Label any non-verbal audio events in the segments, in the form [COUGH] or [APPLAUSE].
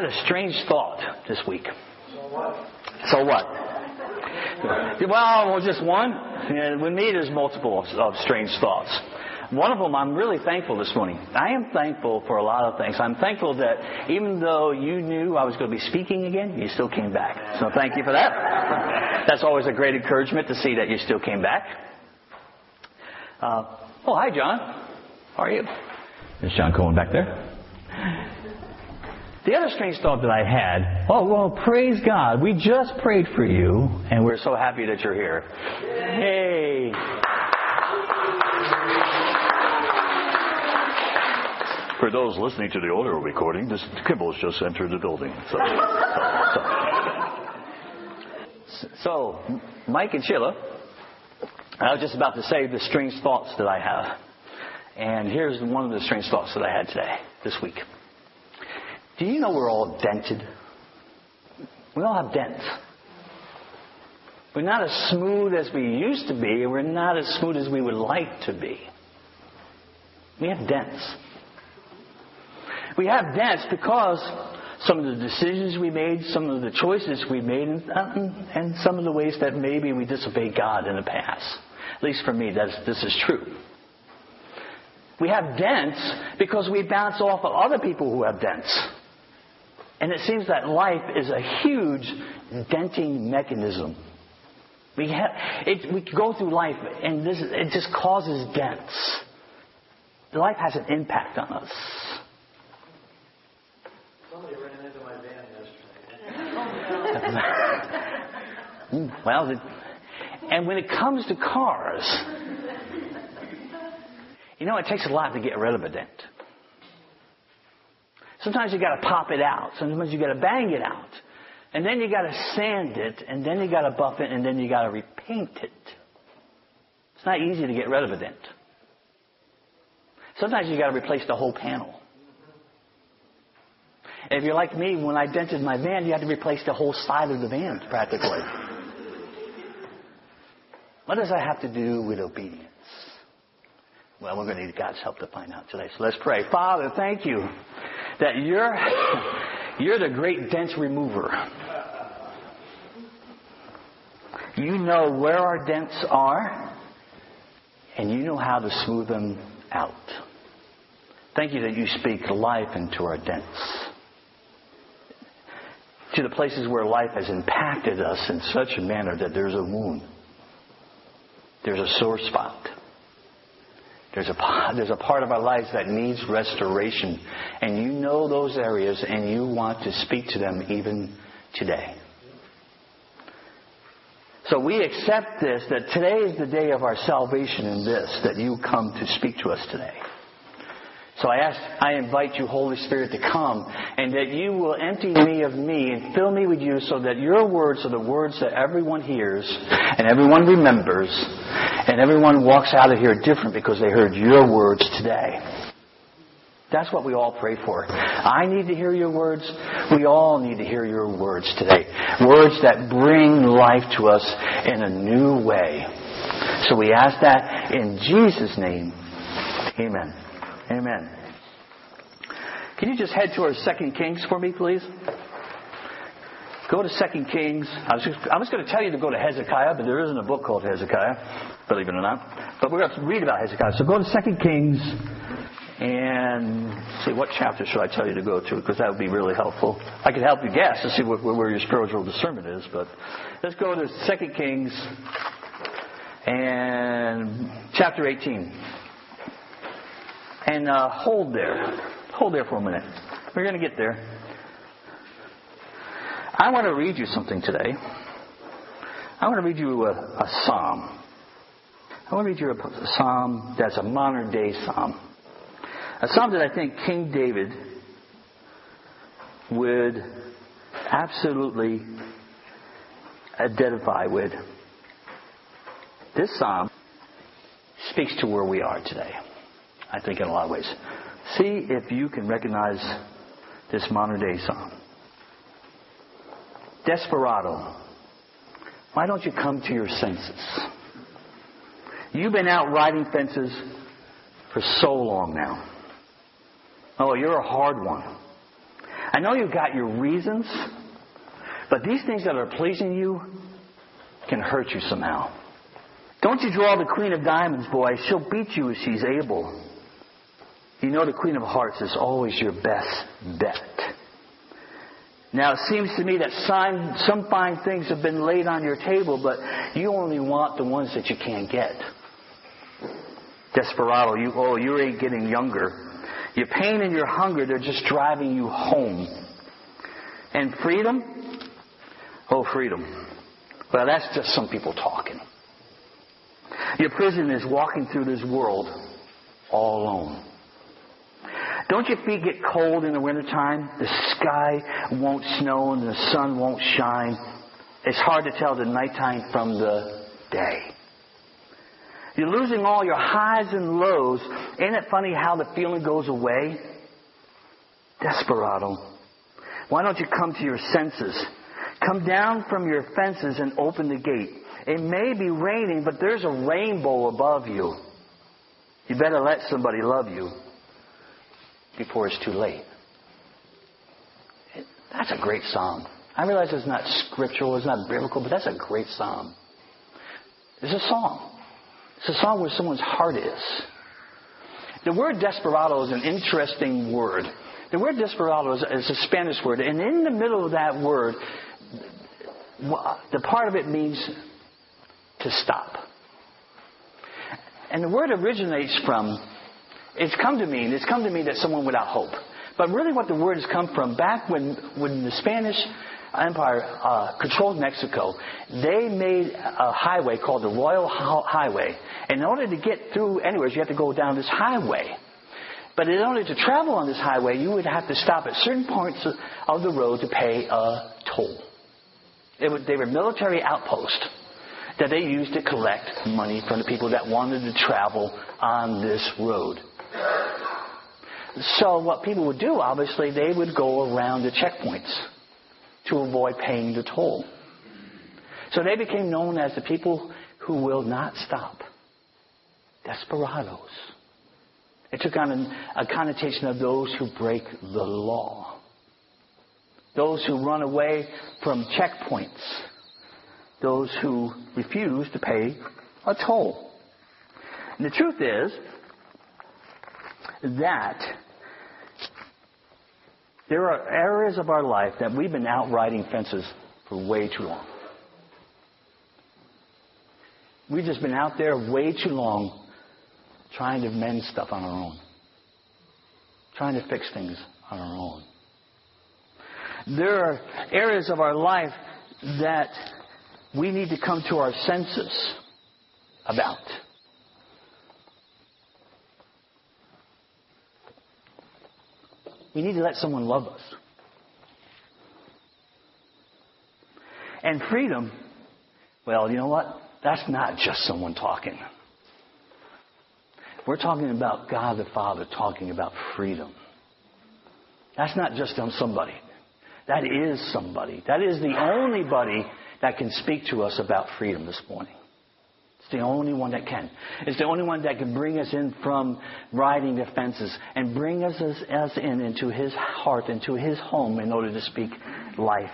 had a strange thought this week. So what? Well, well, just one. With me, there's multiple of strange thoughts. One of them, I'm really thankful this morning. I am thankful for a lot of things. I'm thankful that even though you knew I was going to be speaking again, you still came back. So thank you for that. That's always a great encouragement to see that you still came back. Uh, oh, hi, John. How are you? Is John Cohen back there? The other strange thought that I had, oh, well, praise God. We just prayed for you, and we're so happy that you're here. Hey. For those listening to the audio recording, this Kimball's just entered the building. So, so, so, Mike and Sheila, I was just about to say the strange thoughts that I have. And here's one of the strange thoughts that I had today, this week. Do you know we're all dented? We all have dents. We're not as smooth as we used to be, and we're not as smooth as we would like to be. We have dents. We have dents because some of the decisions we made, some of the choices we made, and, uh, mm, and some of the ways that maybe we disobeyed God in the past. At least for me, that's, this is true. We have dents because we bounce off of other people who have dents. And it seems that life is a huge denting mechanism. We, have, it, we go through life and this, it just causes dents. Life has an impact on us. Somebody ran into my van [LAUGHS] yesterday. Mm, well, it, and when it comes to cars, you know, it takes a lot to get rid of a dent. Sometimes you got to pop it out. Sometimes you got to bang it out. And then you got to sand it, and then you got to buff it, and then you got to repaint it. It's not easy to get rid of a dent. Sometimes you got to replace the whole panel. And if you're like me, when I dented my van, you had to replace the whole side of the van practically. What does that have to do with obedience? Well, we're going to need God's help to find out today. So let's pray. Father, thank you that you're, you're the great dent remover. You know where our dents are, and you know how to smooth them out. Thank you that you speak life into our dents. To the places where life has impacted us in such a manner that there's a wound, there's a sore spot. There's a, there's a part of our lives that needs restoration. And you know those areas and you want to speak to them even today. So we accept this, that today is the day of our salvation in this, that you come to speak to us today. So I ask, I invite you, Holy Spirit, to come and that you will empty me of me and fill me with you so that your words are the words that everyone hears and everyone remembers and everyone walks out of here different because they heard your words today. That's what we all pray for. I need to hear your words. We all need to hear your words today. Words that bring life to us in a new way. So we ask that in Jesus' name. Amen. Amen. Can you just head to our Second Kings for me, please? Go to Second Kings. I was, just, I was going to tell you to go to Hezekiah, but there isn't a book called Hezekiah, believe it or not. But we're going to read about Hezekiah. So go to Second Kings and see what chapter should I tell you to go to because that would be really helpful. I could help you guess to see where your spiritual discernment is, but let's go to Second Kings and chapter 18. And uh, hold there. Hold there for a minute. We're going to get there. I want to read you something today. I want to read you a, a psalm. I want to read you a psalm that's a modern day psalm. A psalm that I think King David would absolutely identify with. This psalm speaks to where we are today. I think, in a lot of ways. See if you can recognize this modern day song. Desperado. Why don't you come to your senses? You've been out riding fences for so long now. Oh, you're a hard one. I know you've got your reasons, but these things that are pleasing you can hurt you somehow. Don't you draw the Queen of Diamonds, boy. She'll beat you if she's able. You know the Queen of Hearts is always your best bet. Now it seems to me that some, fine things have been laid on your table, but you only want the ones that you can't get. Desperado, you oh, you ain't getting younger. Your pain and your hunger, they're just driving you home. And freedom? Oh, freedom. Well, that's just some people talking. Your prison is walking through this world all alone. Don't your feet get cold in the wintertime? The sky won't snow and the sun won't shine. It's hard to tell the nighttime from the day. You're losing all your highs and lows. Ain't it funny how the feeling goes away? Desperado. Why don't you come to your senses? Come down from your fences and open the gate. It may be raining, but there's a rainbow above you. You better let somebody love you before it's too late. That's a great psalm. I realize it's not scriptural, it's not biblical, but that's a great psalm. It's a song. It's a song where someone's heart is. The word desperado is an interesting word. The word desperado is, is a Spanish word, and in the middle of that word, the part of it means to stop. And the word originates from, it's come to mean, it's come to mean that someone without hope. But really what the word has come from, back when, when the Spanish Empire uh, controlled Mexico, they made a highway called the Royal Highway. And in order to get through anywhere, you have to go down this highway. But in order to travel on this highway, you would have to stop at certain points of the road to pay a toll. Were, they were military outposts that they used to collect money from the people that wanted to travel on this road. So what people would do, obviously, they would go around the checkpoints to avoid paying the toll. So they became known as the people who will not stop. Desperados. It took on a, a connotation of those who break the law. Those who run away from checkpoints those who refuse to pay a toll. And the truth is that there are areas of our life that we've been out riding fences for way too long. We've just been out there way too long trying to mend stuff on our own, trying to fix things on our own. There are areas of our life that we need to come to our senses about. We need to let someone love us. And freedom, well, you know what? That's not just someone talking. We're talking about God the Father talking about freedom. That's not just on somebody. That is somebody. That is the only body that can speak to us about freedom this morning. It's the only one that can. It's the only one that can bring us in from riding the fences and bring us, us in into his heart, into his home in order to speak life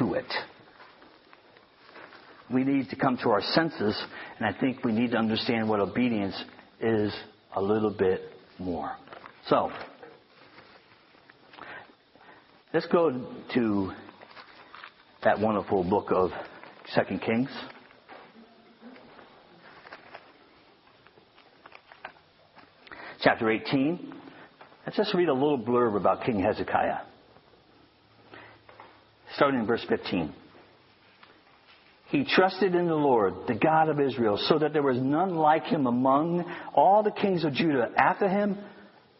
to it. We need to come to our senses, and I think we need to understand what obedience is a little bit more. So, let's go to that wonderful book of Second Kings. Chapter 18. Let's just read a little blurb about King Hezekiah. Starting in verse 15. He trusted in the Lord, the God of Israel, so that there was none like him among all the kings of Judah after him,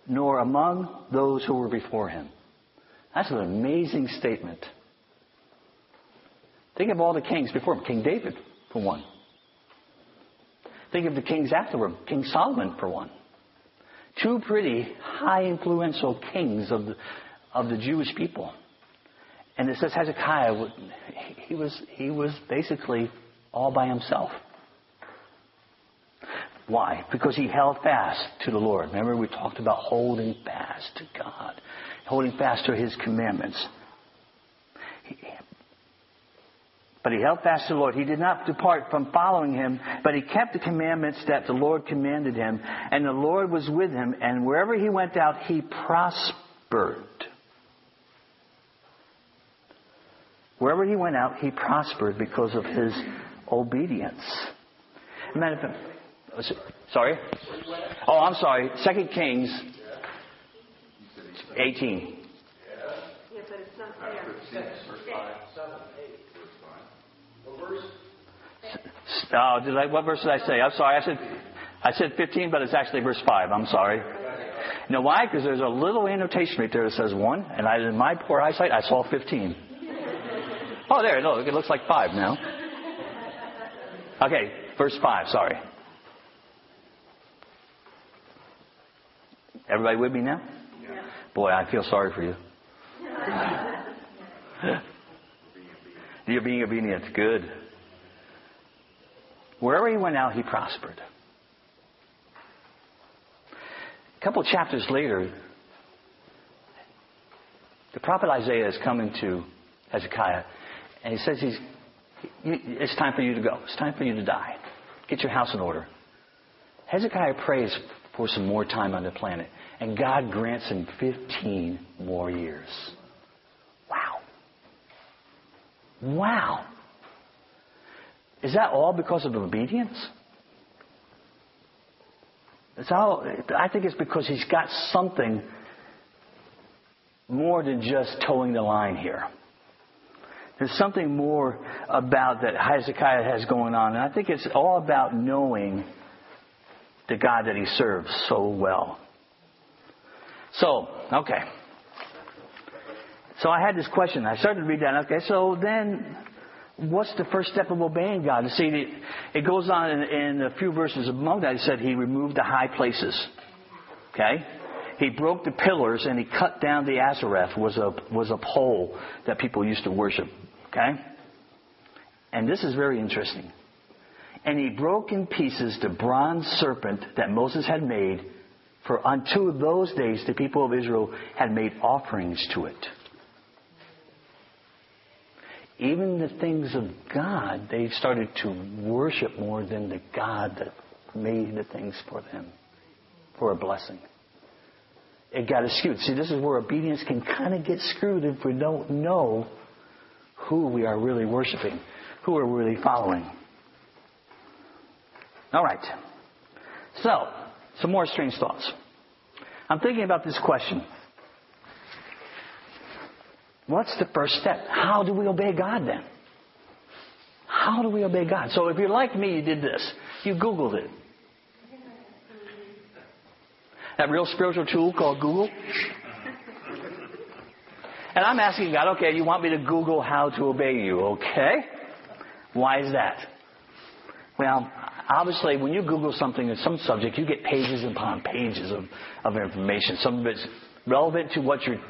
nor among those who were before him. That's an amazing statement. Think of all the kings before him. King David, for one. Think of the kings after him. King Solomon, for one. Two pretty high influential kings of the, of the Jewish people. And it says Hezekiah, he was, he was basically all by himself. Why? Because he held fast to the Lord. Remember, we talked about holding fast to God, holding fast to his commandments. But he held fast to the Lord. He did not depart from following him, but he kept the commandments that the Lord commanded him. And the Lord was with him, and wherever he went out, he prospered. Wherever he went out, he prospered because of his obedience. Sorry? Oh, I'm sorry. Second Kings 18. Yeah, but it's not there. Oh, did I, what verse did I say? I'm sorry. I said, I said 15, but it's actually verse 5. I'm sorry. You know why? Because there's a little annotation right there that says 1, and I, in my poor eyesight, I saw 15. Oh, there, look, it looks like 5 now. Okay, verse 5, sorry. Everybody with me now? Boy, I feel sorry for you. [LAUGHS] You're being obedient. Good. Wherever he went out, he prospered. A couple chapters later, the prophet Isaiah is coming to Hezekiah, and he says, he's, It's time for you to go. It's time for you to die. Get your house in order. Hezekiah prays for some more time on the planet, and God grants him 15 more years. Wow. Wow. Is that all because of obedience? It's all, I think it's because he's got something more than just toeing the line here. There's something more about that Hezekiah has going on. And I think it's all about knowing the God that he serves so well. So, okay. So I had this question. I started to read that. Okay, so then what's the first step of obeying God? See, it, it goes on in, in, a few verses above that. He said he removed the high places. Okay? He broke the pillars and he cut down the Asherah was a was a pole that people used to worship. Okay? And this is very interesting. And he broke in pieces the bronze serpent that Moses had made, for unto those days the people of Israel had made offerings to it even the things of God, they started to worship more than the God that made the things for them for a blessing. It got skewed. See, this is where obedience can kind of get screwed if we don't know who we are really worshiping, who we're really following. All right. So, some more strange thoughts. I'm thinking about this question. What's the first step? How do we obey God then? How do we obey God? So if you're like me, you did this. You Googled it. That real spiritual tool called Google. And I'm asking God, okay, you want me to Google how to obey you, okay? Why is that? Well, obviously, when you Google something in some subject, you get pages upon pages of, of information. Some of it's relevant to what you're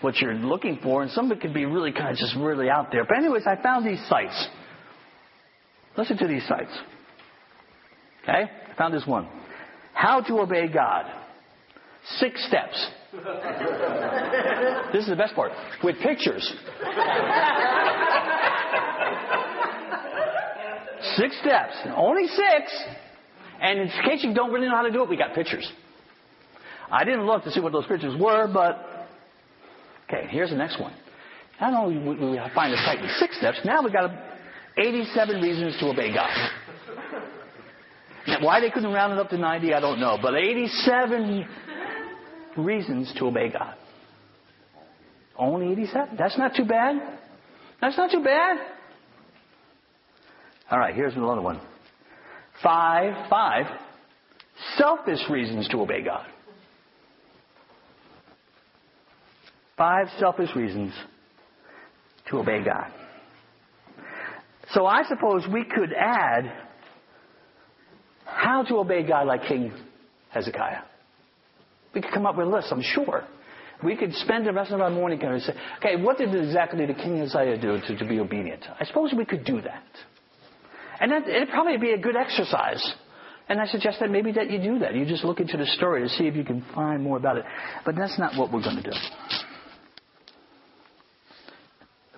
what you're looking for, and some of it could be really kind of just really out there. But anyways, I found these sites. Listen to these sites. Okay? I found this one. How to obey God. Six steps. this is the best part. With pictures. six steps. Only six. And in case you don't really know how to do it, we got pictures. I didn't look to see what those scriptures were, but Okay, here's the next one. Not only do we find the in six steps, now we've got 87 reasons to obey God. Now, why they couldn't round it up to 90, I don't know. But 87 reasons to obey God. Only 87? That's not too bad. That's not too bad. All right, here's another one. Five, five selfish reasons to obey God. Five selfish reasons to obey God. So I suppose we could add how to obey God like King Hezekiah. We could come up with a list, I'm sure. We could spend the rest of our morning and say, okay, what did exactly the King Hezekiah do to, to be obedient? I suppose we could do that. And that, it'd probably be a good exercise And I suggest that maybe that you do that. You just look into the story to see if you can find more about it. But that's not what we're going to do.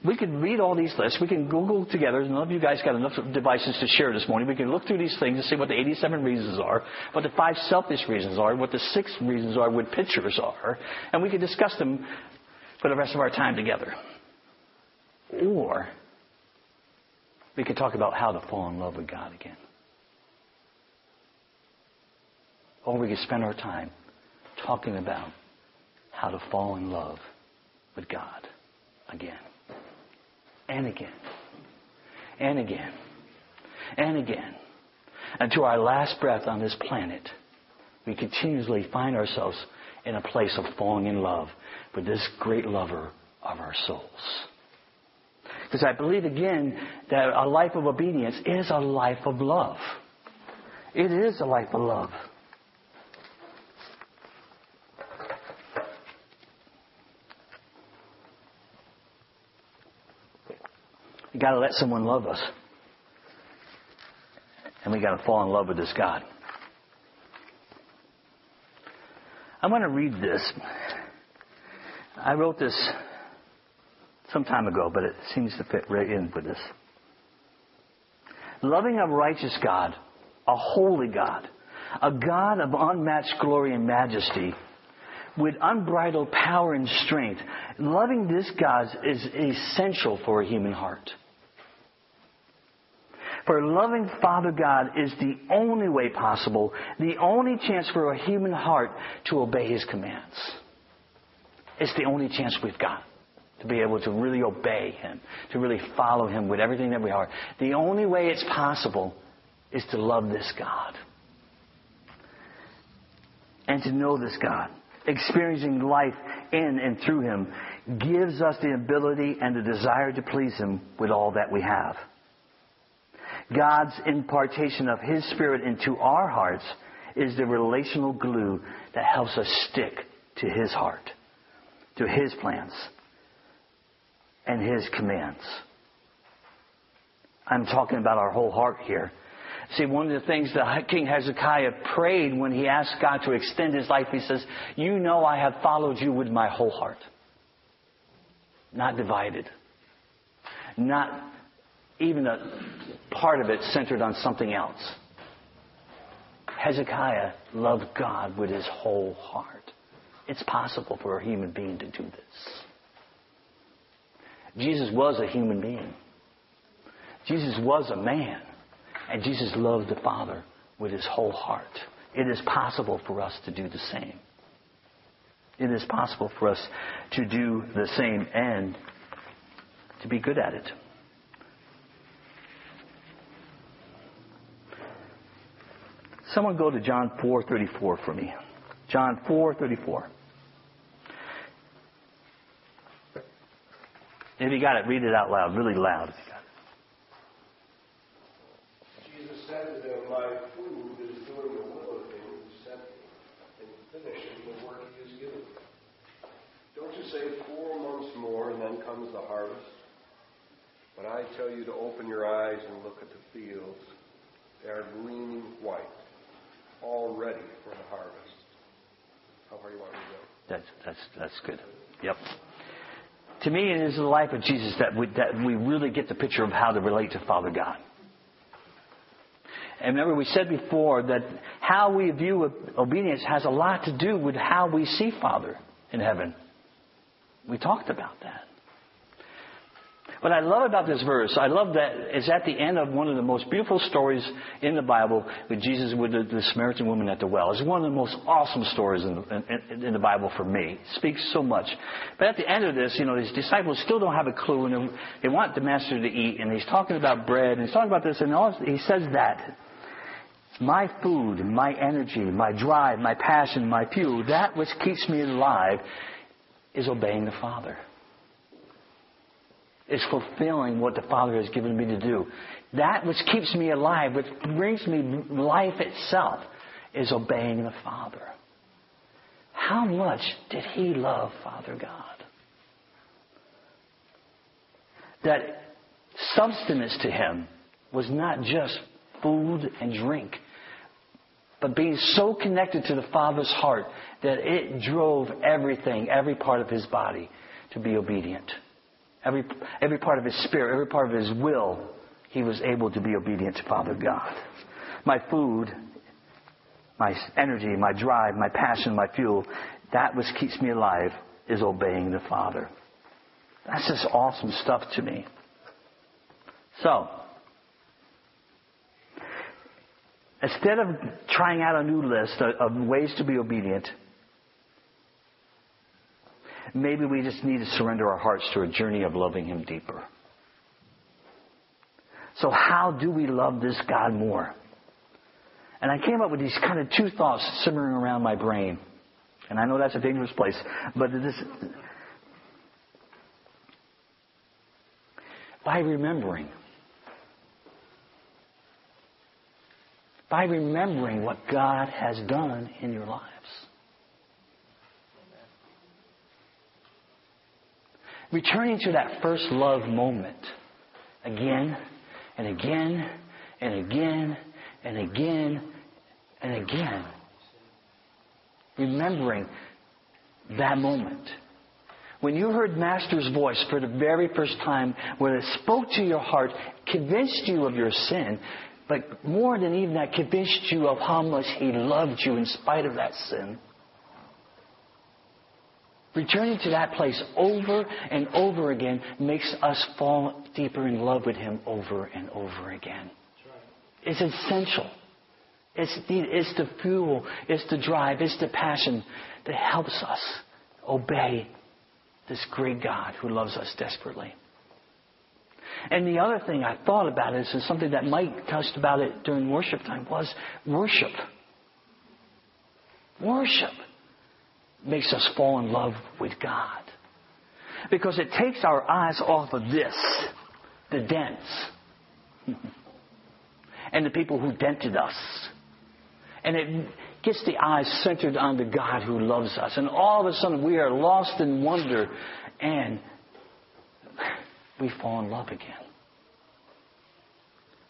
We can read all these lists. We can Google together. None of you guys got enough devices to share this morning. We can look through these things and see what the 87 reasons are, what the five selfish reasons are, what the six reasons are, what pictures are, and we can discuss them for the rest of our time together. Or we could talk about how to fall in love with God again. Or we could spend our time talking about how to fall in love with God again and again and again and again until our last breath on this planet. We continuously find ourselves in a place of falling in love with this great lover of our souls. Because I believe again that a life of obedience is a life of love. It is a life of love. We got to let someone love us. And we got to fall in love with this God. I want to read this. I wrote this some time ago, but it seems to fit right in with this. Loving a righteous God, a holy God, a God of unmatched glory and majesty, with unbridled power and strength, loving this God is essential for a human heart. For loving Father God is the only way possible, the only chance for a human heart to obey His commands. It's the only chance we've got to be able to really obey Him, to really follow Him with everything that we are. The only way it's possible is to love this God and to know this God. Experiencing life in and through Him gives us the ability and the desire to please Him with all that we have. God's impartation of His Spirit into our hearts is the relational glue that helps us stick to His heart, to His plans, and His commands. I'm talking about our whole heart here. See, one of the things that King Hezekiah prayed when he asked God to extend his life, he says, You know I have followed you with my whole heart. Not divided. Not even a part of it centered on something else. Hezekiah loved God with his whole heart. It's possible for a human being to do this. Jesus was a human being. Jesus was a man. And Jesus loved the Father with his whole heart. It is possible for us to do the same. It is possible for us to do the same and to be good at it. Someone go to John 4:34 for me. John 4:34. If you got it, read it out loud, really loud. Jesus said to them, My food is doing the will of him who sent me and finishing the work he has given me. Don't you say four months more and then comes the harvest? But I tell you to open your eyes and look at the fields. They are gleaming white all ready for the harvest. How far you want to go? That's, that's, that's good. Yep. To me, it is the life of Jesus that we, that we really get the picture of how to relate to Father God. And remember, we said before that how we view obedience has a lot to do with how we see Father in heaven. We talked about that. What I love about this verse, I love that it's at the end of one of the most beautiful stories in the Bible with Jesus with the, the Samaritan woman at the well. It's one of the most awesome stories in the, in, in the Bible for me. It speaks so much. But at the end of this, you know, his disciples still don't have a clue and they want the master to eat and he's talking about bread and he's talking about this and all, he says that. My food, my energy, my drive, my passion, my fuel, that which keeps me alive is obeying the Father is fulfilling what the Father has given me to do. That which keeps me alive, which brings me life itself, is obeying the Father. How much did he love Father God? That substance to him was not just food and drink, but being so connected to the Father's heart that it drove everything, every part of his body to be obedient. Every, every part of his spirit, every part of his will, he was able to be obedient to Father God. My food, my energy, my drive, my passion, my fuel, that which keeps me alive is obeying the Father. That's just awesome stuff to me. So, instead of trying out a new list of ways to be obedient, maybe we just need to surrender our hearts to a journey of loving Him deeper. So, how do we love this God more? And I came up with these kind of two thoughts simmering around my brain. And I know that's a dangerous place, but this, by remembering. By remembering what God has done in your lives. Returning to that first love moment again and again and again and again and again. Remembering that moment. When you heard Master's voice for the very first time, when it spoke to your heart, convinced you of your sin, but more than even that, convinced you of how much He loved you in spite of that sin. Returning to that place over and over again makes us fall deeper in love with Him over and over again. It's essential. It's the, it's the fuel, it's the drive, it's the passion that helps us obey this great God who loves us desperately. And the other thing I thought about is, is something that Mike touched about it during worship time was worship. Worship makes us fall in love with God. Because it takes our eyes off of this, the dents, [LAUGHS] and the people who dented us. And it gets the eyes centered on the God who loves us. And all of a sudden we are lost in wonder and we fall in love again.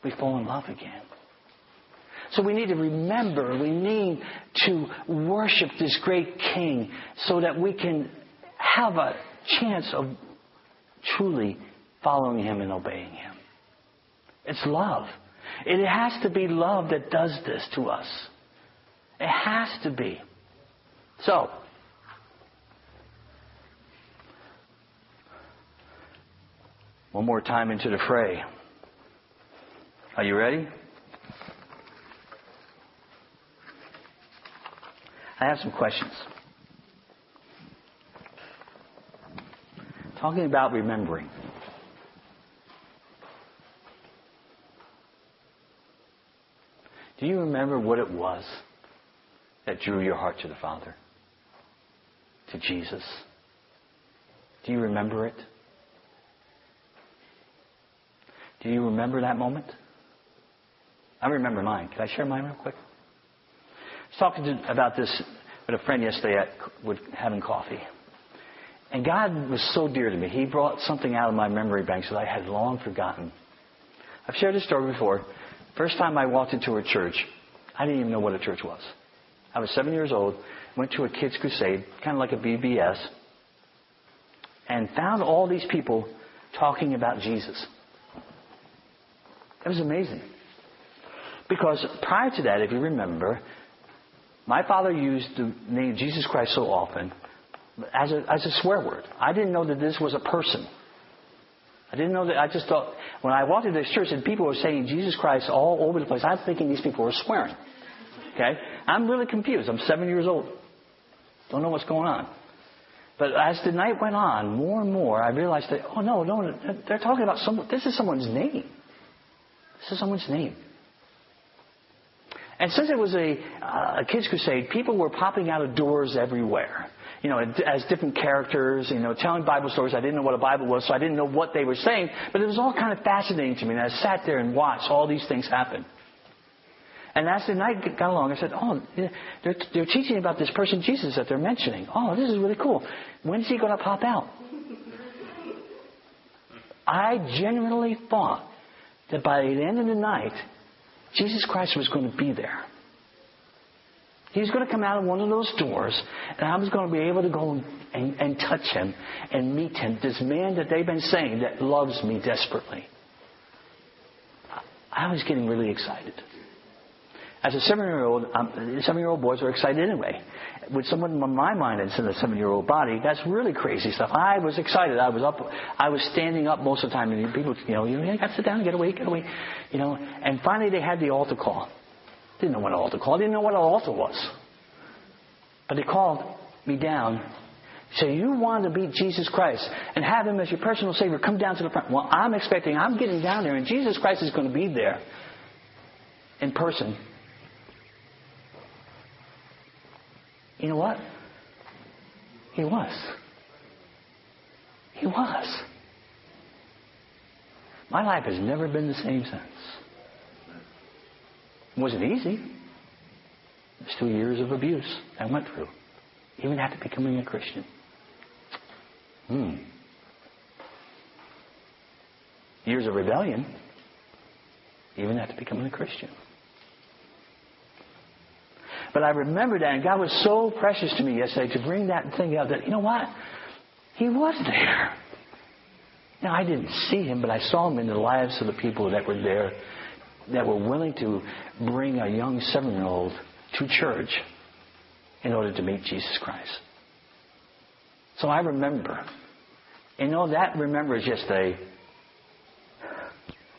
We fall in love again. So we need to remember, we need to worship this great King so that we can have a chance of truly following Him and obeying Him. It's love. It has to be love that does this to us. It has to be. So, one more time into the fray. Are you ready? I have some questions. Talking about remembering. Do you remember what it was that drew your heart to the Father, to Jesus? Do you remember it? Do you remember that moment? I remember mine. Can I share mine real quick? Talking to, about this with a friend yesterday at with having coffee. And God was so dear to me. He brought something out of my memory banks that I had long forgotten. I've shared this story before. First time I walked into a church, I didn't even know what a church was. I was seven years old, went to a kids' crusade, kind of like a VBS, and found all these people talking about Jesus. It was amazing. Because prior to that, if you remember, my father used the name Jesus Christ so often as a, as a swear word. I didn't know that this was a person. I didn't know that. I just thought, when I walked into this church and people were saying Jesus Christ all over the place, I'm thinking these people were swearing. Okay? I'm really confused. I'm seven years old. Don't know what's going on. But as the night went on, more and more, I realized that, oh no, no, they're talking about someone, this is someone's name. This is someone's name. And since it was a, uh, a kids' crusade, people were popping out of doors everywhere. You know, as different characters, you know, telling Bible stories. I didn't know what a Bible was, so I didn't know what they were saying. But it was all kind of fascinating to me. And I sat there and watched all these things happen. And as the night got along, I said, "Oh, they're, they're teaching about this person Jesus that they're mentioning. Oh, this is really cool. When's he going to pop out?" I genuinely thought that by the end of the night, Jesus Christ was going to be there. He was going to come out of one of those doors, and I was going to be able to go and, and touch him and meet him. This man that they've been saying that loves me desperately. I was getting really excited. As a seven-year-old, um, seven-year-old boys are excited anyway. With someone in my mind that's in a seven-year-old body, that's really crazy stuff. I was excited. I was up. I was standing up most of the time, and people, you know, you got to sit down, get away, get away, you know. And finally, they had the altar call. Didn't know what an altar call. Didn't know what an altar was. But they called me down. Say, you want to meet Jesus Christ and have Him as your personal Savior. Come down to the front. Well, I'm expecting. I'm getting down there, and Jesus Christ is going to be there in person You know what? He was. He was. My life has never been the same since. It wasn't easy. It was two years of abuse I went through, even after becoming a Christian. Hmm. Years of rebellion, even after becoming a Christian. But I remember that, and God was so precious to me yesterday to bring that thing out that, you know what? He was there. Now, I didn't see him, but I saw him in the lives of the people that were there that were willing to bring a young seven year old to church in order to meet Jesus Christ. So I remember. And all that remember is just a,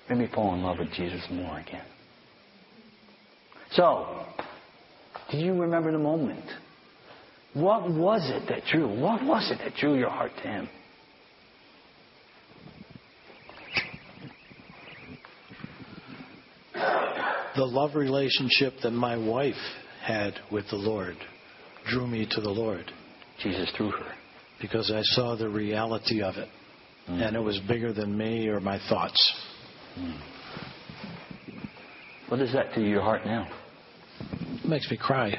made me fall in love with Jesus more again. So, do you remember the moment? What was it that drew? What was it that drew your heart to Him? The love relationship that my wife had with the Lord drew me to the Lord. Jesus through her. Because I saw the reality of it. Mm. And it was bigger than me or my thoughts. Mm. What does that do to your heart now? Makes me cry.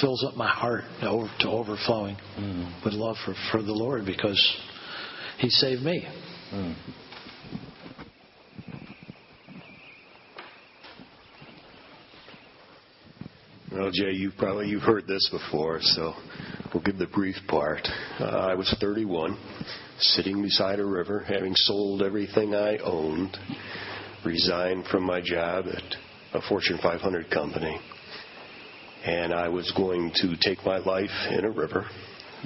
Fills up my heart to overflowing mm. with love for, for the Lord because He saved me. Mm. Well, Jay, you've probably you've heard this before, so we'll give the brief part. Uh, I was 31, sitting beside a river, having sold everything I owned, resigned from my job at a Fortune 500 company, and I was going to take my life in a river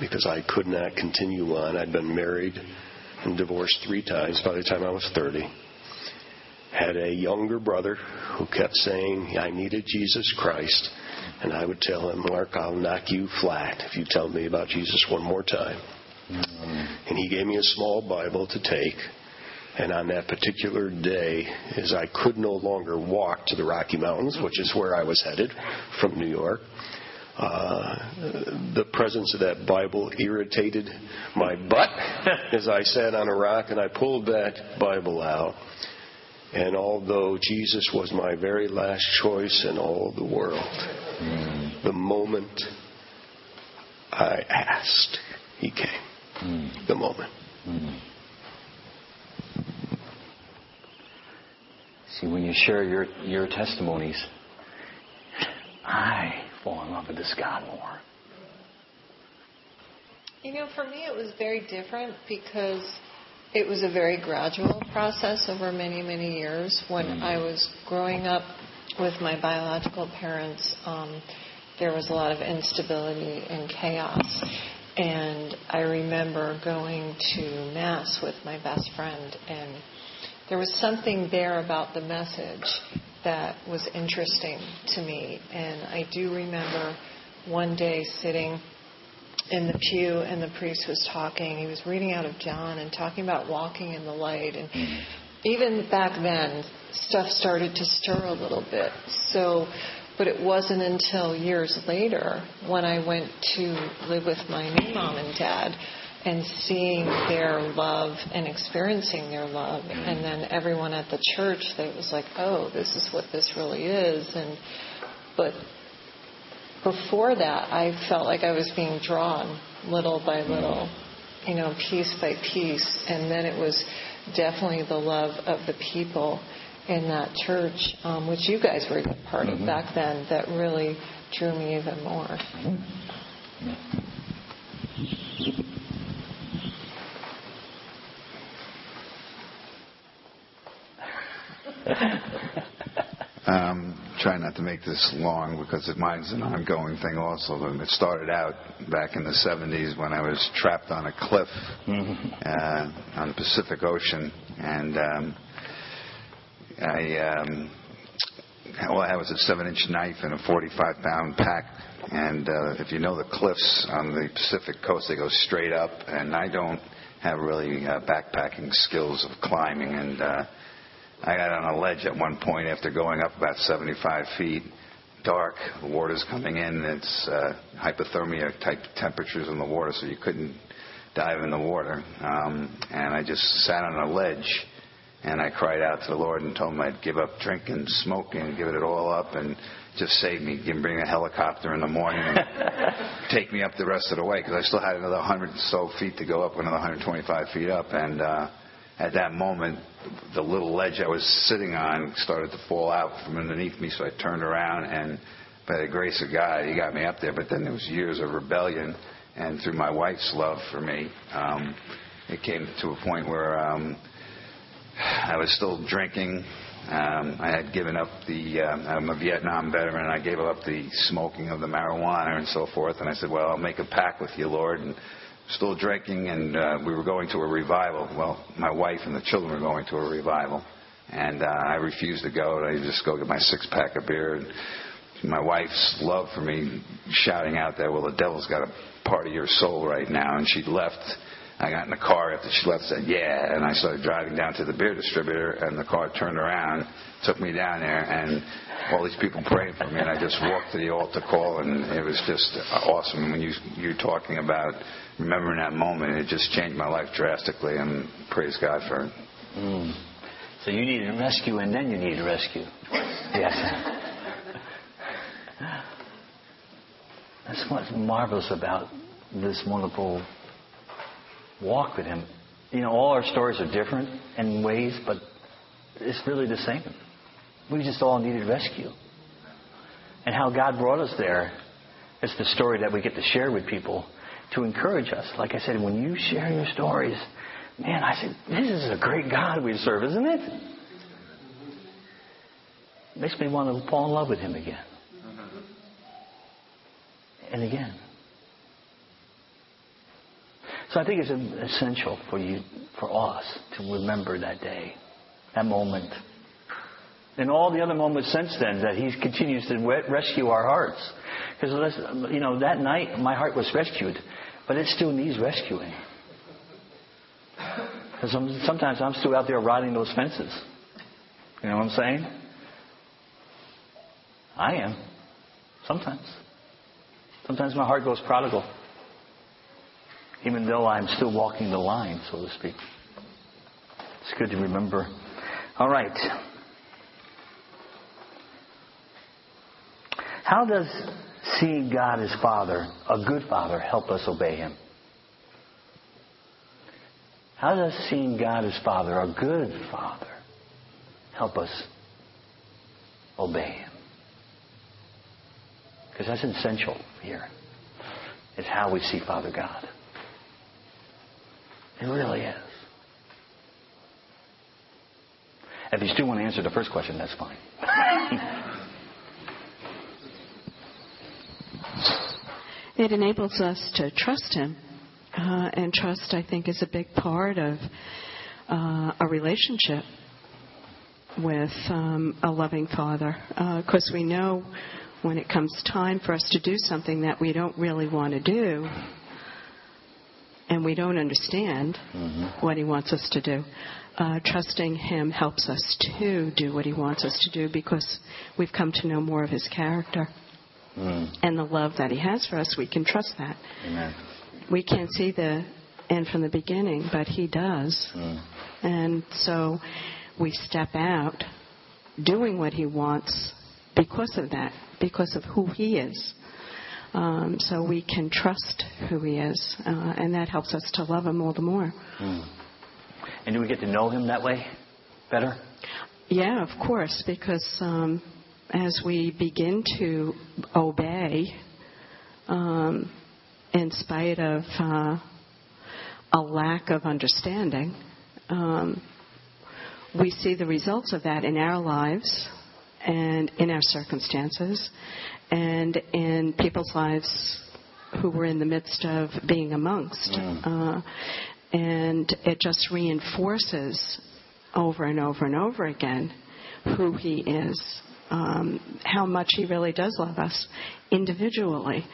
because I could not continue on. I'd been married and divorced three times by the time I was 30. Had a younger brother who kept saying, I needed Jesus Christ. And I would tell him, Mark, I'll knock you flat if you tell me about Jesus one more time. And he gave me a small Bible to take. And on that particular day, as I could no longer walk to the Rocky Mountains, which is where I was headed from New York, uh, the presence of that Bible irritated my butt [LAUGHS] as I sat on a rock and I pulled that Bible out. And although Jesus was my very last choice in all the world, mm. the moment I asked, He came. Mm. The moment. Mm. See, when you share your, your testimonies, I fall in love with this God more. You know, for me, it was very different because it was a very gradual process over many, many years. When mm-hmm. I was growing up with my biological parents, um, there was a lot of instability and chaos. And I remember going to Mass with my best friend and there was something there about the message that was interesting to me. And I do remember one day sitting in the pew and the priest was talking. He was reading out of John and talking about walking in the light. And even back then, stuff started to stir a little bit. So, but it wasn't until years later when I went to live with my new mom and dad and seeing their love and experiencing their love. And then everyone at the church that was like oh this is what this really is. And but before that i felt like i was being drawn little by little you know piece by piece. And then it was definitely the love of the people in that church, um, which you guys were a part Mm-hmm. of back then, that really drew me even more. Um, try not to make this long because it, mine's an ongoing thing also. And It started out back in the 70s when I was trapped on a cliff uh, on the Pacific Ocean. And um, I, um, all I had was a seven inch knife and a 45 pound pack. And uh, if you know the cliffs on the Pacific coast, they go straight up. And I don't have really uh, backpacking skills of climbing. And uh, I got on a ledge at one point after going up about 75 feet. Dark, the water's coming in. It's uh, hypothermia type temperatures in the water, so you couldn't dive in the water. Um, and I just sat on a ledge and I cried out to the Lord and told him I'd give up drinking, smoking, give it all up, and just save me. Give bring a helicopter in the morning and [LAUGHS] take me up the rest of the way because I still had another 100 and so feet to go up, another 125 feet up, and. Uh, at that moment, the little ledge I was sitting on started to fall out from underneath me, so I turned around, and by the grace of God, He got me up there. But then there was years of rebellion, and through my wife's love for me, um, it came to a point where um, I was still drinking. Um, I had given up the. Uh, I'm a Vietnam veteran. I gave up the smoking of the marijuana and so forth. And I said, "Well, I'll make a pact with you, Lord." And still drinking, and uh, we were going to a revival. Well, my wife and the children were going to a revival, and uh, I refused to go. I just go get my six pack of beer. And my wife's love for me shouting out there, "Well, the devil's got a part of your soul right now," and she left. I got in the car after she left, said, "Yeah," and I started driving down to the beer distributor, and the car turned around, took me down there, and all these people praying for me, and I just walked to the altar call, and it was just awesome. When you you're talking about remembering that moment, it just changed my life drastically, and praise God for it. Mm. So you needed rescue, and then you needed rescue. Yes. [LAUGHS] That's what's marvelous about this wonderful walk with Him. You know, all our stories are different in ways, but it's really the same. We just all needed rescue. And how God brought us there is the story that we get to share with people to encourage us. Like I said, when you share your stories, man, I said, this is a great God we serve, isn't it? Makes me want to fall in love with Him again. And again. So I think it's essential for you, for us, to remember that day, that moment, and all the other moments since then that He continues to rescue our hearts. Because you know that night my heart was rescued, but it still needs rescuing. Because sometimes I'm still out there riding those fences. You know what I'm saying? I am. Sometimes. Sometimes my heart goes prodigal even though I'm still walking the line, so to speak. It's good to remember. All right. How does seeing God as Father, a good Father, help us obey Him? How does seeing God as Father, a good Father, help us obey Him? Because that's essential here. It's how we see Father God. It really is. If you still want to answer the first question, that's fine. [LAUGHS] it enables us to trust Him. Uh, and trust, I think, is a big part of uh, a relationship with um, a loving Father. Because uh, we know when it comes time for us to do something that we don't really want to do, and we don't understand mm-hmm. what He wants us to do. Uh, trusting Him helps us to do what He wants us to do because we've come to know more of His character. Mm. And the love that He has for us, we can trust that. Amen. We can't see the end from the beginning, but He does. Mm. And so we step out doing what He wants because of that, because of who He is. Um, so we can trust who He is, uh, and that helps us to love Him all the more. Mm. And do we get to know Him that way better? Yeah, of course, because um, as we begin to obey, um, in spite of uh, a lack of understanding, um, we see the results of that in our lives and in our circumstances and in people's lives who we're in the midst of being amongst. Uh, and it just reinforces over and over and over again who he is, um, how much he really does love us individually,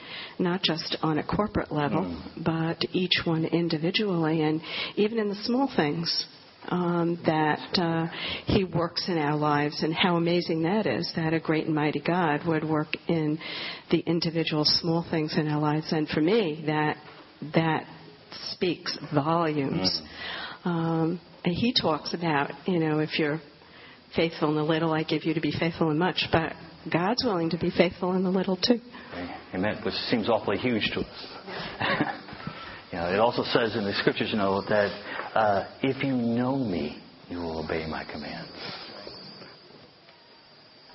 not just on a corporate level, but each one individually, and even in the small things. Um, that uh, he works in our lives, and how amazing that is that a great and mighty God would work in the individual small things in our lives. And for me, that that speaks volumes. Um, and he talks about, you know, if you're faithful in the little, I give you to be faithful in much. But God's willing to be faithful in the little too. Amen. Which seems awfully huge to us. [LAUGHS] you know, it also says in the scriptures, you know, that uh, if you know me, you will obey my commands.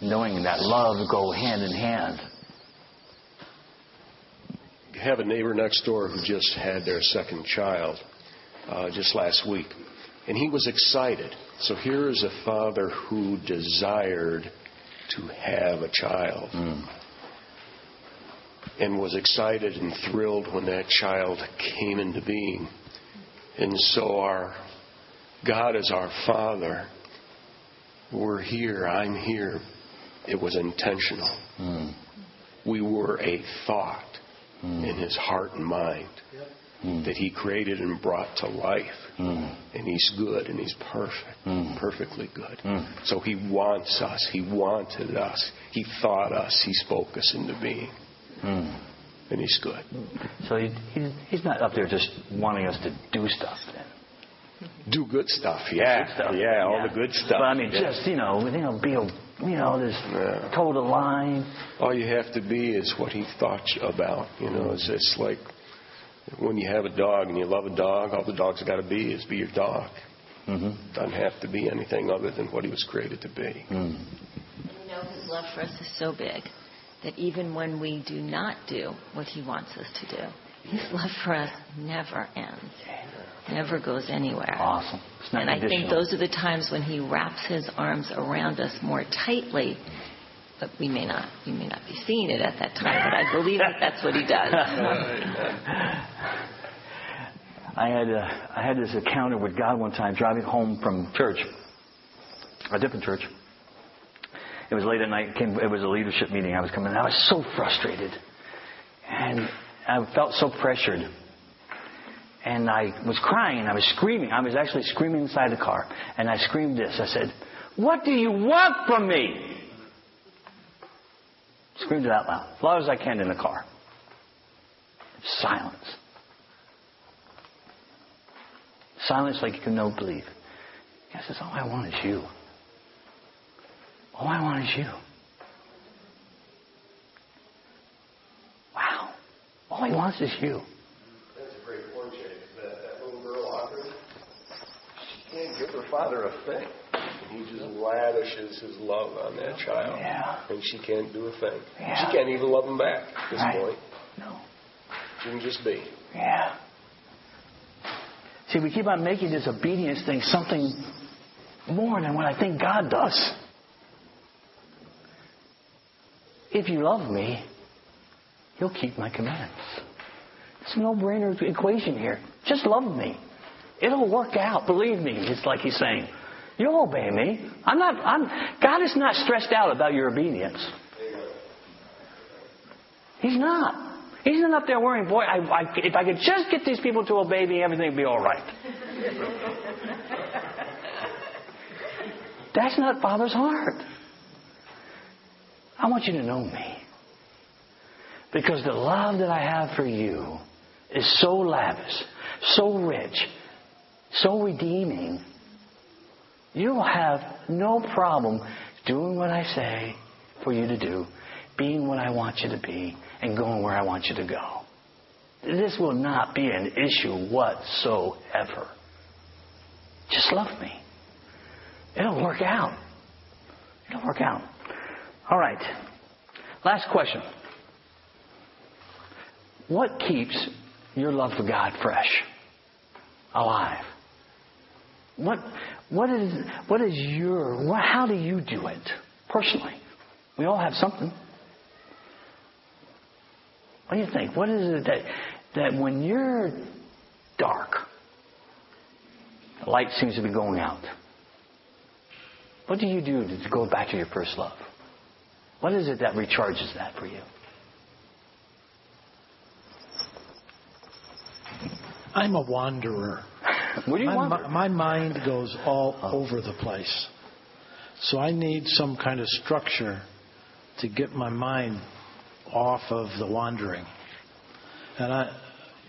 Knowing that love go hand in hand. You have a neighbor next door who just had their second child uh, just last week, and he was excited. So here is a father who desired to have a child mm. and was excited and thrilled when that child came into being. And so our God is our Father. We're here. I'm here. It was intentional. Mm. We were a thought mm. in his heart and mind Mm. that he created and brought to life. Mm. And he's good and he's perfect, mm. perfectly good. So he wants us. He wanted us. He thought us. He spoke us into being. And he's good. So he, he, he's not up there just wanting us to do stuff then. Do good stuff. Yeah. Good stuff. Yeah, all the good stuff. But I mean, Yeah. just, you know, you know, be a, you know, this Yeah. toe the line. All you have to be is what he thought about. You know, it's, it's like when you have a dog and you love a dog, all the dog's got to be is be your dog. Mm-hmm. Doesn't have to be anything other than what he was created to be. And you know, His love for us is so big that even when we do not do what He wants us to do, His love for us never ends, never goes anywhere. Awesome. And I think those are the times when He wraps His arms around us more tightly. But we may not, we may not be seeing it at that time. But I believe that that's what He [LAUGHS] does. I had uh, I had this encounter with God one time driving home from church, a different church. It was late at night. Came, it was a leadership meeting. I was coming. I was so frustrated, and I felt so pressured. And I was crying. And I was screaming. I was actually screaming inside the car. And I screamed this. I said, "What do you want from me?" Screamed it out loud, as loud as I can in the car. Silence. Silence like you can no believe. God says, All I want is you. All I want is you. Wow. All he wants is you. That's a great point, Jay. That, that little girl, Audrey, she can't give her father a thing. He just lavishes his love on that child. Yeah. And she can't do a thing. Yeah. She can't even love him back at this Right. point. No. She can just be. Yeah. See, we keep on making this obedience thing something more than what I think God does. If you love me, you'll keep my commands. It's a no-brainer equation here. Just love me. It'll work out. Believe me. It's like he's saying, you'll obey me. I'm not. I'm. God is not stressed out about your obedience. He's not. He's not up there worrying, boy, I, I, if I could just get these people to obey me, everything would be all right. That's not Father's heart. I want you to know me. Because the love that I have for you is so lavish, so rich, so redeeming. You'll have no problem doing what I say for you to do, being what I want you to be, and going where I want you to go. This will not be an issue whatsoever. Just love me. It'll work out. It'll work out. All right. Last question. What keeps your love for God fresh, alive? What, what is, what is your, what, how do you do it personally? We all have something. What do you think? What is it that, that when you're dark, the light seems to be going out? What do you do to go back to your first love? What is it that recharges that for you? I'm a wanderer. Where do you my, wander? my mind goes all over the place. So I need some kind of structure to get my mind off of the wandering. And I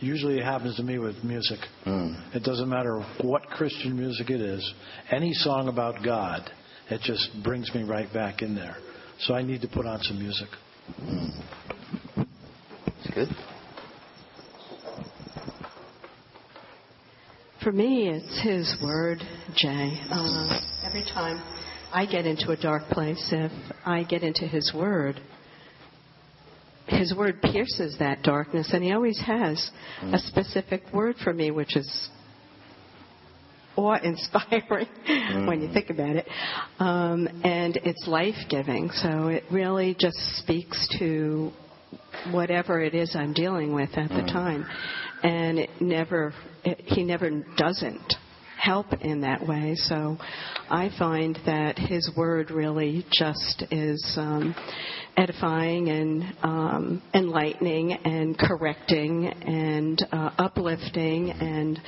usually it happens to me with music. Mm. It doesn't matter what Christian music it is. Any song about God, it just brings me right back in there. So I need to put on some music. It's good. For me, it's His Word, Jay. Uh, every time I get into a dark place, if I get into His Word, His Word pierces that darkness, and He always has a specific word for me, which is awe-inspiring [LAUGHS] when you think about it, um, and it's life-giving. So it really just speaks to whatever it is I'm dealing with at the time, and it never, it, he never doesn't help in that way. So I find that his word really just is um, edifying and um, enlightening and correcting and uh, uplifting and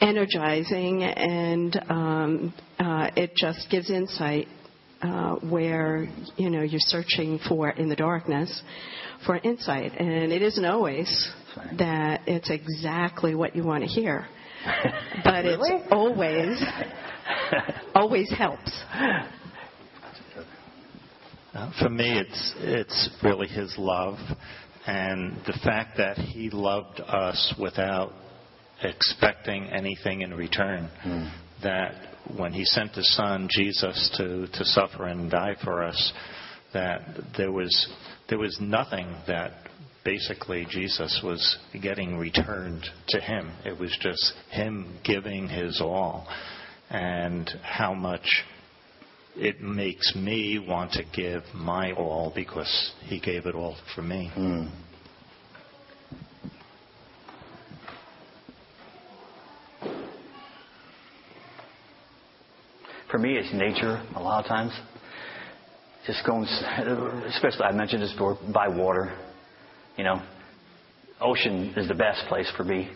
energizing, and um, uh, it just gives insight uh, where you know you're searching for in the darkness for insight, and it isn't always that it's exactly what you want to hear, [LAUGHS] but Really? it's always [LAUGHS] always helps. Uh, for me, it's it's really His love, and the fact that He loved us without expecting anything in return. That when He sent His Son Jesus to to suffer and die for us, that there was there was nothing that basically Jesus was getting returned to Him. It was just Him giving His all, and how much it makes me want to give my all because he gave it all for me. Hmm. For me, it's nature a lot of times. Just going, [LAUGHS] especially I mentioned this before, by water. You know, ocean is the best place for me.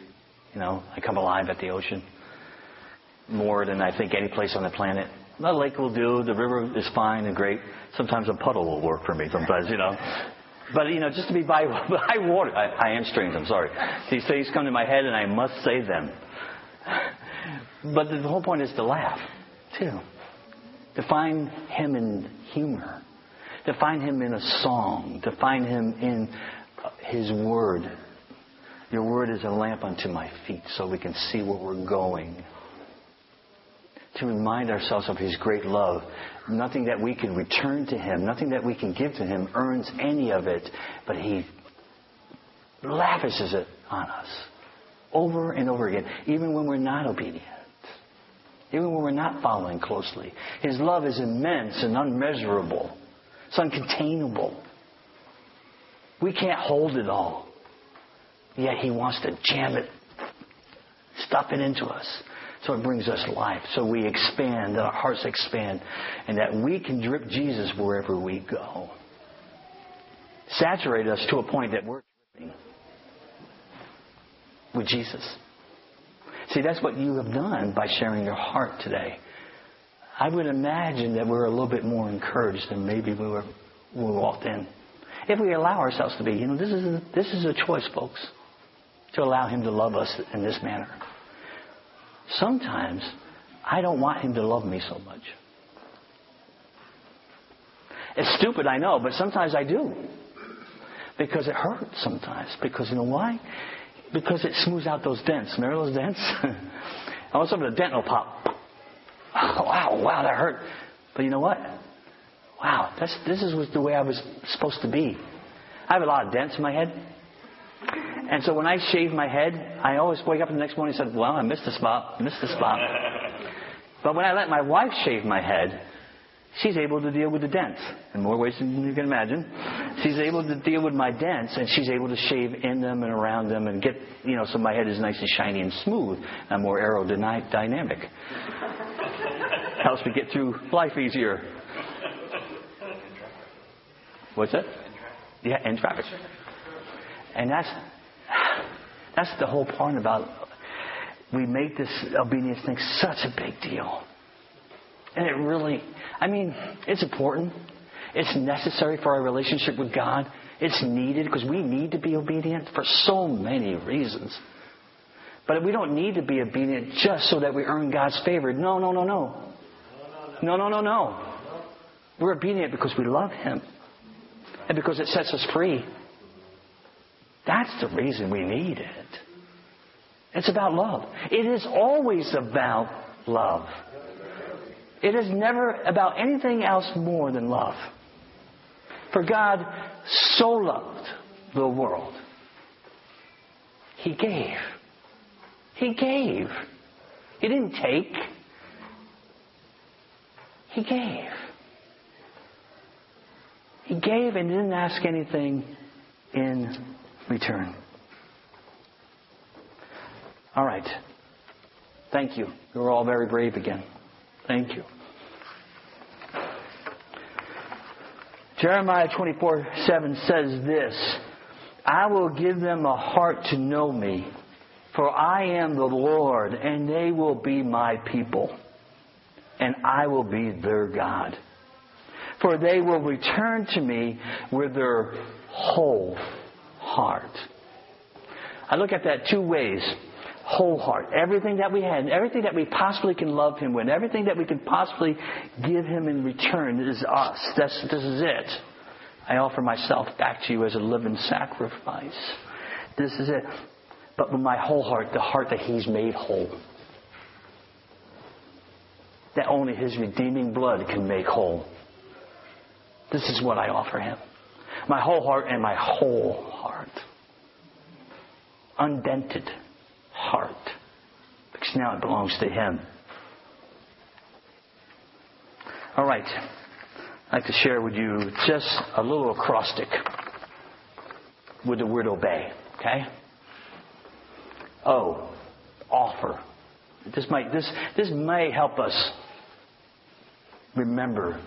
You know, I come alive at the ocean more than I think any place on the planet. The lake will do. The river is fine and great. Sometimes a puddle will work for me. Sometimes, you know. But you know, just to be by, [LAUGHS] by water. I, I am strange. I'm sorry. These things come to my head, and I must say them. [LAUGHS] But the whole point is to laugh, too. To find Him in humor. To find Him in a song. To find Him in His Word. Your Word is a lamp unto my feet so we can see where we're going. To remind ourselves of His great love. Nothing that we can return to Him, nothing that we can give to Him earns any of it, but He lavishes it on us over and over again, even when we're not obedient. Even when we're not following closely. His love is immense and unmeasurable. It's uncontainable. We can't hold it all. Yet He wants to jam it, stuff it into us. So it brings us life. So we expand, that our hearts expand, and that we can drip Jesus wherever we go. Saturate us to a point that we're dripping with Jesus. See, that's what you have done by sharing your heart today. I would imagine that we're a little bit more encouraged than maybe we were when we walked in. If we allow ourselves to be, you know, this is a, this is a choice, folks, to allow Him to love us in this manner. Sometimes I don't want Him to love me so much. It's stupid, I know, but sometimes I do. Because it hurts sometimes. Because you know why? Because it smooths out those dents. Remember those dents? [LAUGHS] All of a sudden the dent will pop. Oh, [LAUGHS] wow, wow, that hurt. But you know what? Wow, that's, this is the way I was supposed to be. I have a lot of dents in my head. And so when I shave my head, I always wake up the next morning and say, well, I missed a spot, missed a spot. [LAUGHS] But when I let my wife shave my head, she's able to deal with the dents in more ways than you can imagine. She's able to deal with my dents, and she's able to shave in them and around them and get, you know, so my head is nice and shiny and smooth and more aerodynamic. [LAUGHS] Helps me get through life easier. What's that? Yeah, in traffic. And that's that's the whole point about we make this obedience thing such a big deal. And it really, I mean, it's important. It's necessary for our relationship with God. It's needed because we need to be obedient for so many reasons. But we don't need to be obedient just so that we earn God's favor. No, no, no, no. No, no, no, no. We're obedient because we love Him and because it sets us free. That's the reason we need it. It's about love. It is always about love. It is never about anything else more than love. For God so loved the world, He gave. He gave. He didn't take. He gave. He gave and didn't ask anything in return. All right. Thank you. You're all very brave again. Thank you. Jeremiah 24 7 says this I will give them a heart to know me, for I am the Lord, and they will be my people, and I will be their God. For they will return to me with their whole heart. I look at that two ways whole heart. Everything that we had, everything that we possibly can love Him with, everything that we can possibly give Him in return is us. That's, this is it. I offer myself back to you as a living sacrifice. This is it. But with my whole heart, the heart that He's made whole. That only His redeeming blood can make whole. This is what I offer Him. My whole heart and my whole heart. Undented heart. Because now it belongs to Him. All right. I'd like to share with you just a little acrostic with the word obey. Okay? O, offer. This might this this may help us remember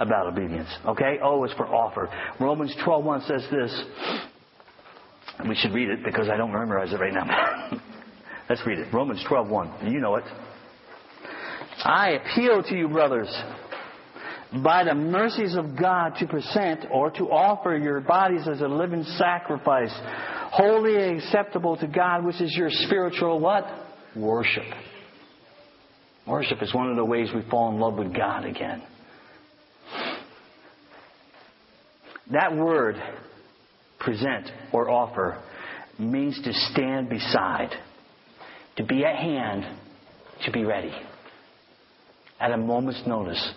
about obedience. Okay? O is for offer. Romans 12:1 says this. We should read it because I don't memorize it right now. [LAUGHS] Let's read it. Romans 12:1. You know it. I appeal to you, brothers, by the mercies of God, to present or to offer your bodies as a living sacrifice, and acceptable to God, which is your spiritual what? Worship. Worship is one of the ways we fall in love with God again. That word, present or offer, means to stand beside, to be at hand, to be ready. At a moment's notice,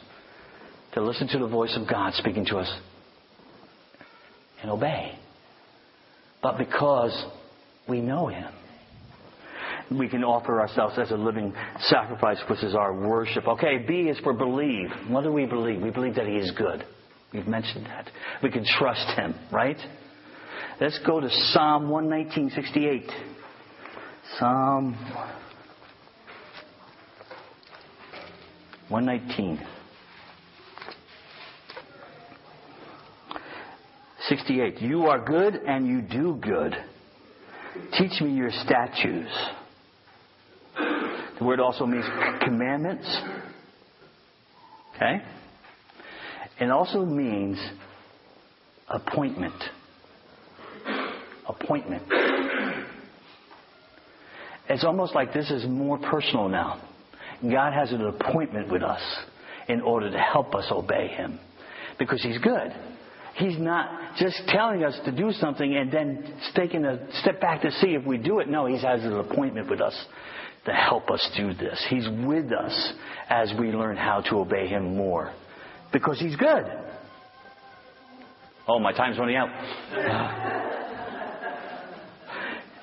to listen to the voice of God speaking to us and obey. But because we know Him, we can offer ourselves as a living sacrifice, which is our worship. Okay, B is for believe. What do we believe? We believe that He is good. We've mentioned that. We can trust Him, right? Let's go to Psalm 119.68. Psalm 119. 68. You are good and you do good. Teach me your statutes. The word also means commandments. Okay? It also means appointment. Appointment. It's almost like this is more personal now. God has an appointment with us in order to help us obey Him because He's good. He's not just telling us to do something and then taking a step back to see if we do it. No, He has an appointment with us to help us do this. He's with us as we learn how to obey Him more Because He's good. Oh, my time's running out.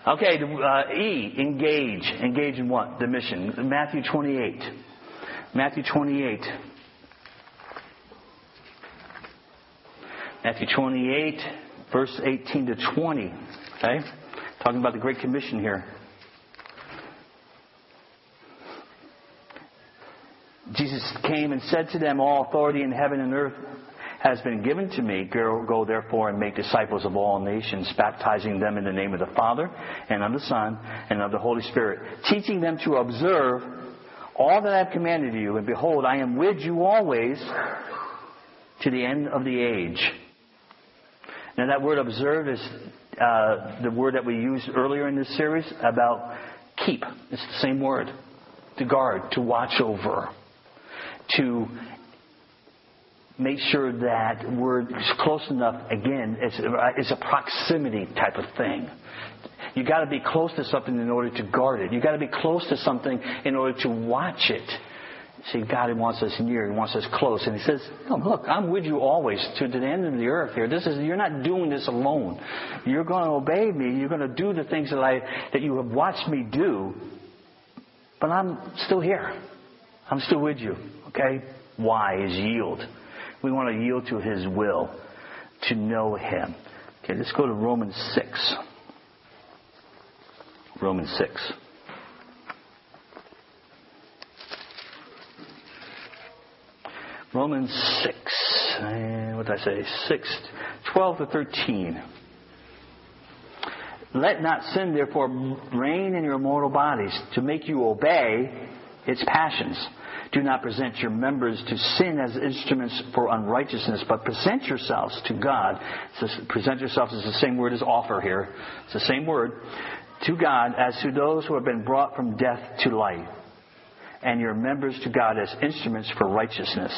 Okay, uh, E, engage. Engage in what? The mission. Matthew 28. Matthew 28. Matthew 28, verse 18 to 20. Okay? Talking about the Great Commission here. Jesus came and said to them, All authority in heaven and earth has been given to me. Go, therefore and make disciples of all nations, baptizing them in the name of the Father and of the Son and of the Holy Spirit, teaching them to observe all that I have commanded you. And behold, I am with you always to the end of the age. Now that word observe is uh, the word that we used earlier in this series about keep. It's the same word. To guard, to watch over, to make sure that we're close enough. Again, it's, uh, it's a proximity type of thing. You got to be close to something in order to guard it. You got to be close to something in order to watch it. See, God wants us near. He wants us close. And He says, oh, look, I'm with you always to the end of the earth here. This is, you're not doing this alone. You're going to obey me. You're going to do the things that I, that you have watched me do. But I'm still here. I'm still with you. Okay? Why is yield. We want to yield to His will, to know Him. Okay, let's go to Romans 6. Romans 6. Romans 6. And what did I say? 6, 12 to 13. Let not sin, therefore, reign in your mortal bodies to make you obey its passions. Do not present your members to sin as instruments for unrighteousness, but present yourselves to God. present yourselves is the same word as offer here. It's the same word. To God as to those who have been brought from death to life, and your members to God as instruments for righteousness.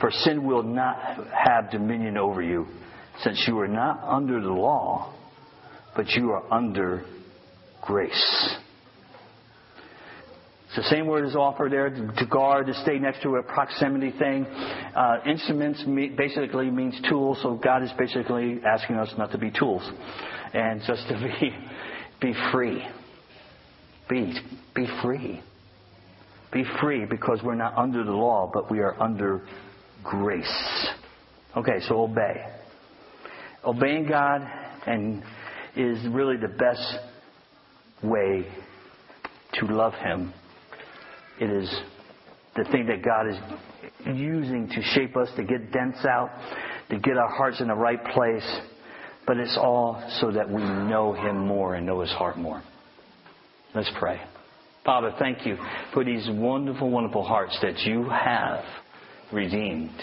For sin will not have dominion over you, since you are not under the law, but you are under grace. It's the same word is offered there to guard, to stay next to a proximity thing. Uh, instruments basically means tools, so God is basically asking us not to be tools and just to be, [LAUGHS] be free. Be, be free. Be free because we're not under the law, but we are under grace. Okay, so obey. Obeying God and is really the best way to love Him it is the thing that God is using to shape us, to get dents out, to get our hearts in the right place. But it's all so that we know Him more and know His heart more. Let's pray. Father, thank you for these wonderful, wonderful hearts that you have redeemed.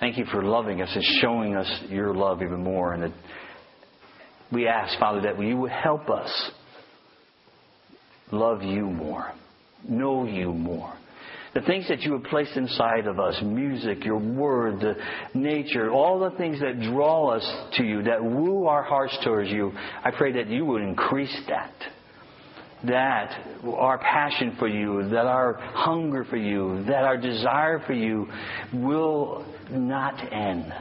Thank you for loving us and showing us your love even more. And we ask, Father, that you would help us love you more know you more. The things that you have placed inside of us, music, your word, the nature, all the things that draw us to you, that woo our hearts towards you, I pray that you would increase that. That our passion for you, that our hunger for you, that our desire for you will not end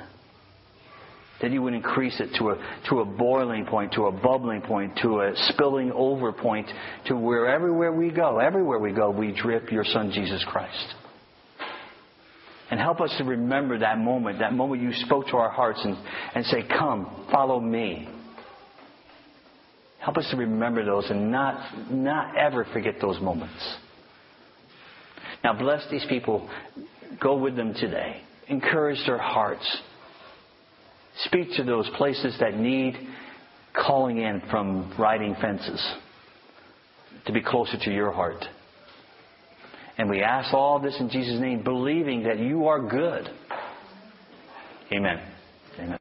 that you would increase it to a, to a boiling point, to a bubbling point, to a spilling over point, to where everywhere we go, everywhere we go, we drip your Son, Jesus Christ. And help us to remember that moment, that moment you spoke to our hearts and, and say, Come, follow me. Help us to remember those and not, not ever forget those moments. Now, bless these people. Go with them today. Encourage their hearts. Speak to those places that need calling in from riding fences to be closer to your heart. And we ask all this in Jesus' name, believing that you are good. Amen.